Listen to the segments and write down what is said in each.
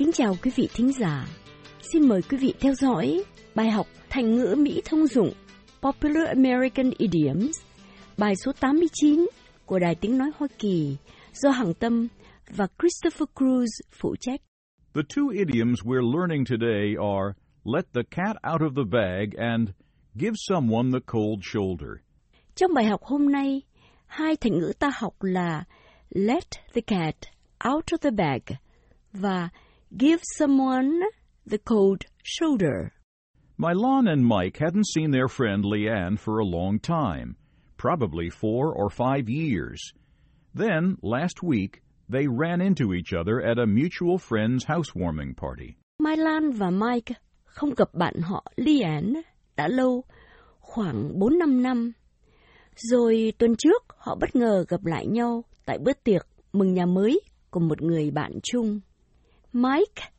Kính chào quý vị thính giả. Xin mời quý vị theo dõi bài học thành ngữ Mỹ thông dụng Popular American Idioms, bài số 89 của Đài Tiếng Nói Hoa Kỳ do Hằng Tâm và Christopher Cruz phụ trách. The two idioms we're learning today are let the cat out of the bag and give someone the cold shoulder. Trong bài học hôm nay, hai thành ngữ ta học là let the cat out of the bag và give someone the cold shoulder. Mylon and Mike hadn't seen their friend Leanne for a long time, probably four or five years. Then, last week, they ran into each other at a mutual friend's housewarming party. Mai Lan và Mike không gặp bạn họ Lian đã lâu, khoảng 4-5 năm. Rồi tuần trước họ bất ngờ gặp lại nhau tại bữa tiệc mừng nhà mới của một người bạn chung. Mike,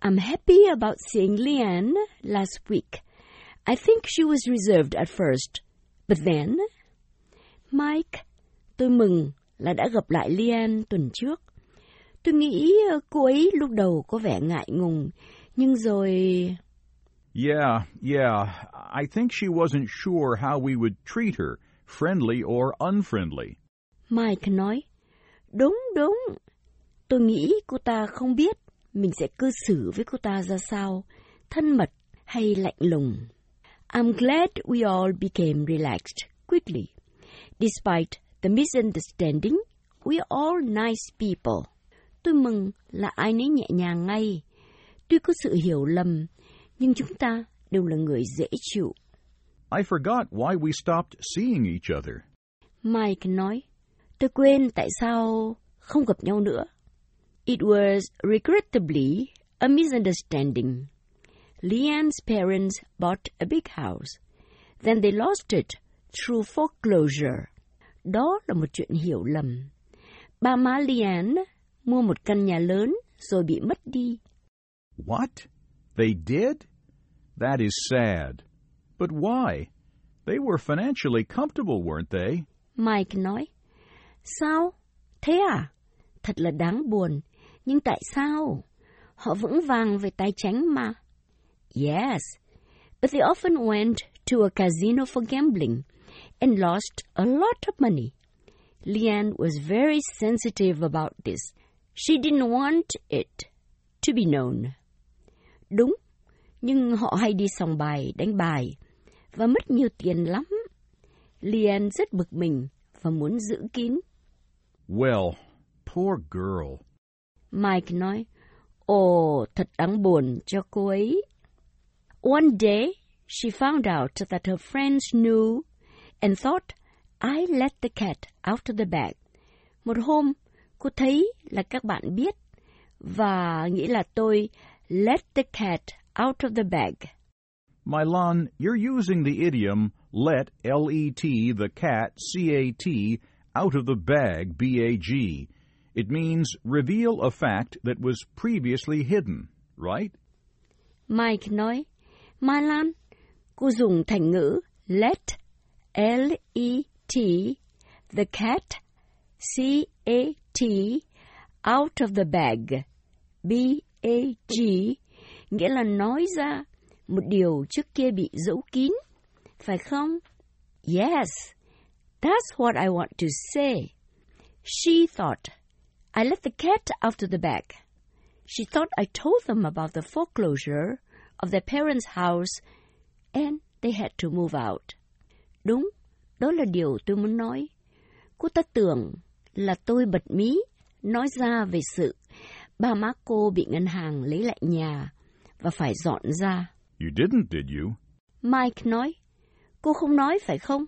I'm happy about seeing Leanne last week. I think she was reserved at first, but then... Mike, tôi mừng là đã gặp lại Leanne tuần trước. Tôi nghĩ cô ấy lúc đầu có vẻ ngại ngùng, nhưng rồi... Yeah, yeah, I think she wasn't sure how we would treat her, friendly or unfriendly. Mike nói, đúng đúng, tôi nghĩ cô ta không biết mình sẽ cư xử với cô ta ra sao, thân mật hay lạnh lùng. I'm glad we all became relaxed quickly. Despite the misunderstanding, we are all nice people. Tôi mừng là ai nấy nhẹ nhàng ngay. Tuy có sự hiểu lầm, nhưng chúng ta đều là người dễ chịu. I forgot why we stopped seeing each other. Mike nói, tôi quên tại sao không gặp nhau nữa. It was regrettably a misunderstanding. Leanne's parents bought a big house. Then they lost it through foreclosure. Đó là một chuyện hiểu lầm. Ba má Leanne mua một căn nhà lớn rồi bị mất đi. What? They did? That is sad. But why? They were financially comfortable, weren't they? Mike nói, sao? Thế à? Thật là đáng buồn. Nhưng tại sao? Họ vững vàng về tài chính mà. Yes, but they often went to a casino for gambling and lost a lot of money. Leanne was very sensitive about this. She didn't want it to be known. Đúng, nhưng họ hay đi sòng bài, đánh bài và mất nhiều tiền lắm. Leanne rất bực mình và muốn giữ kín. Well, poor girl. Mike nói, Ồ, thật đáng buồn cho cô ấy. One day, she found out that her friends knew and thought I let the cat out of the bag. Một hôm, cô thấy là các bạn biết và nghĩ là tôi let the cat out of the bag. Milan, you're using the idiom let, L-E-T, the cat, C-A-T, out of the bag, B-A-G. It means reveal a fact that was previously hidden, right? Mike nói, Mai Lan, cô dùng thành ngữ let, L-E-T, the cat, C-A-T, out of the bag, B-A-G, nghĩa là nói ra một điều trước kia bị giấu kín, phải không? Yes, that's what I want to say. She thought I let the cat out of the bag. She thought I told them about the foreclosure of their parents' house and they had to move out. Đúng, đó là điều tôi muốn nói. Cô ta tưởng là tôi bật mí, nói ra về sự ba má cô bị ngân hàng lấy lại nhà và phải dọn ra. You didn't, did you? Mike nói, cô không nói phải không?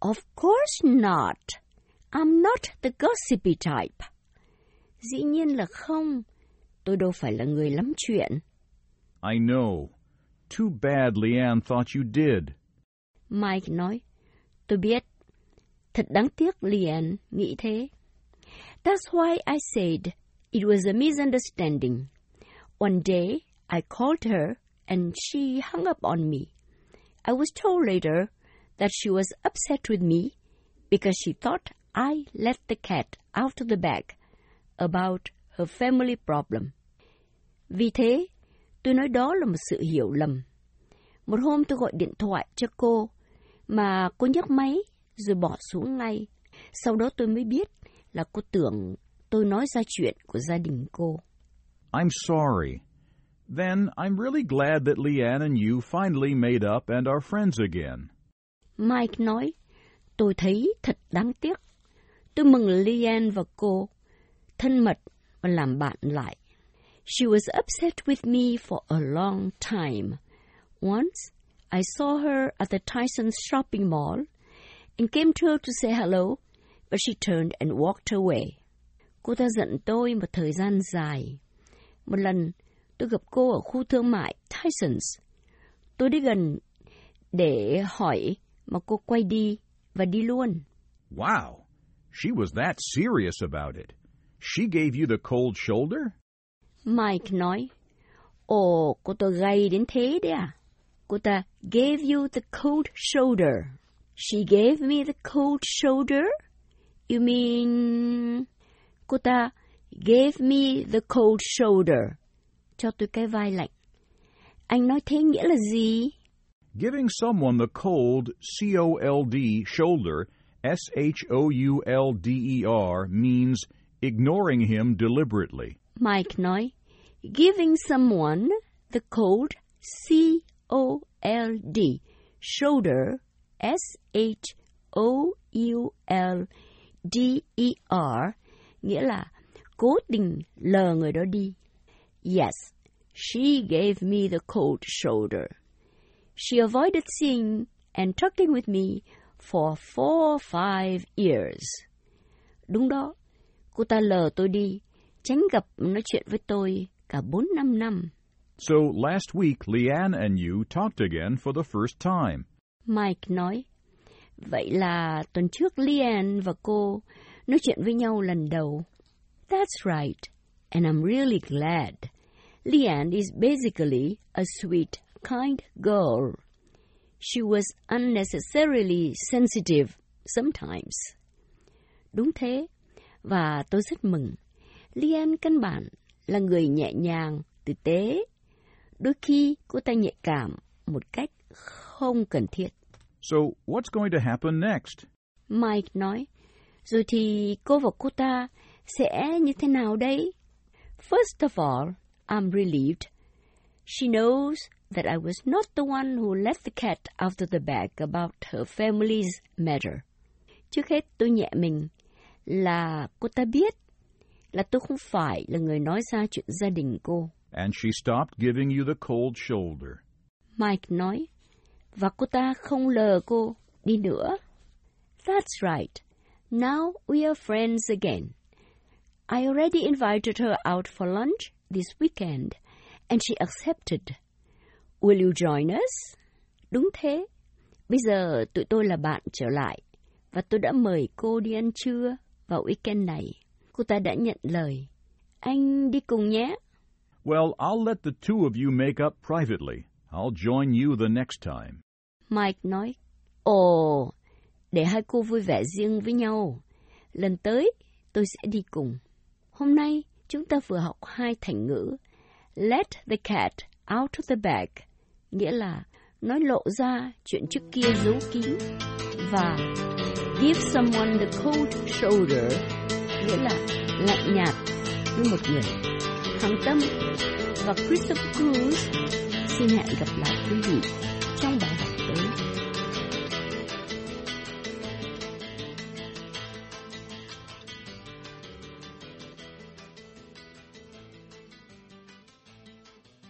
Of course not. I'm not the gossipy type. Dĩ nhiên là không. Tôi đâu phải là người lắm chuyện. I know. Too bad Leanne thought you did. Mike nói, tôi biết. Thật đáng tiếc Leanne nghĩ thế. That's why I said it was a misunderstanding. One day, I called her and she hung up on me. I was told later that she was upset with me because she thought I let the cat out of the bag about her family problem. Vì thế, tôi nói đó là một sự hiểu lầm. Một hôm tôi gọi điện thoại cho cô, mà cô nhấc máy rồi bỏ xuống ngay. Sau đó tôi mới biết là cô tưởng tôi nói ra chuyện của gia đình cô. I'm sorry. Then I'm really glad that Leanne and you finally made up and are friends again. Mike nói, tôi thấy thật đáng tiếc. Tôi mừng Leanne và cô thân mật và làm bạn lại. She was upset with me for a long time. Once, I saw her at the Tyson's shopping mall and came to her to say hello, but she turned and walked away. Cô ta giận tôi một thời gian dài. Một lần, tôi gặp cô ở khu thương mại Tyson's. Tôi đi gần để hỏi mà cô quay đi và đi luôn. Wow, she was that serious about it. She gave you the cold shoulder? Mike nói, Ồ, cô ta gay đến thế đấy à? Cô ta gave you the cold shoulder. She gave me the cold shoulder? You mean... Cô ta gave me the cold shoulder. Cho tôi cái vai lạnh. Anh nói thế nghĩa là gì? Giving someone the cold, C-O-L-D, shoulder, S-H-O-U-L-D-E-R, means ignoring him deliberately. Mike nói, giving someone the cold, C-O-L-D, shoulder, S-H-O-U-L-D-E-R, nghĩa là cố tình lờ người đó đi. Yes, she gave me the cold shoulder. She avoided seeing and talking with me for four or five years. Đúng đó, cô ta lờ tôi đi, tránh gặp nói chuyện với tôi cả bốn năm năm. So last week, Leanne and you talked again for the first time. Mike nói, vậy là tuần trước Leanne và cô nói chuyện với nhau lần đầu. That's right, and I'm really glad. Leanne is basically a sweet, kind girl. She was unnecessarily sensitive sometimes. Đúng thế, và tôi rất mừng. Lian căn bản là người nhẹ nhàng, tử tế. Đôi khi cô ta nhạy cảm một cách không cần thiết. So, what's going to happen next? Mike nói, rồi thì cô và cô ta sẽ như thế nào đây? First of all, I'm relieved. She knows that I was not the one who let the cat out of the bag about her family's matter. Trước hết tôi nhẹ mình là cô ta biết là tôi không phải là người nói ra chuyện gia đình cô. And she stopped giving you the cold shoulder. Mike nói, và cô ta không lờ cô đi nữa. That's right. Now we are friends again. I already invited her out for lunch this weekend, and she accepted. Will you join us? Đúng thế. Bây giờ tụi tôi là bạn trở lại, và tôi đã mời cô đi ăn trưa vào weekend này. Cô ta đã nhận lời. Anh đi cùng nhé. Well, I'll let the two of you make up privately. I'll join you the next time. Mike nói, Ồ, để hai cô vui vẻ riêng với nhau. Lần tới, tôi sẽ đi cùng. Hôm nay, chúng ta vừa học hai thành ngữ. Let the cat out of the bag, nghĩa là nói lộ ra chuyện trước kia giấu kín. Và give someone the cold shoulder, nghĩa là lạnh nhạt với một người. Hằng Tâm và Christopher Cruz xin hẹn gặp lại quý vị trong bài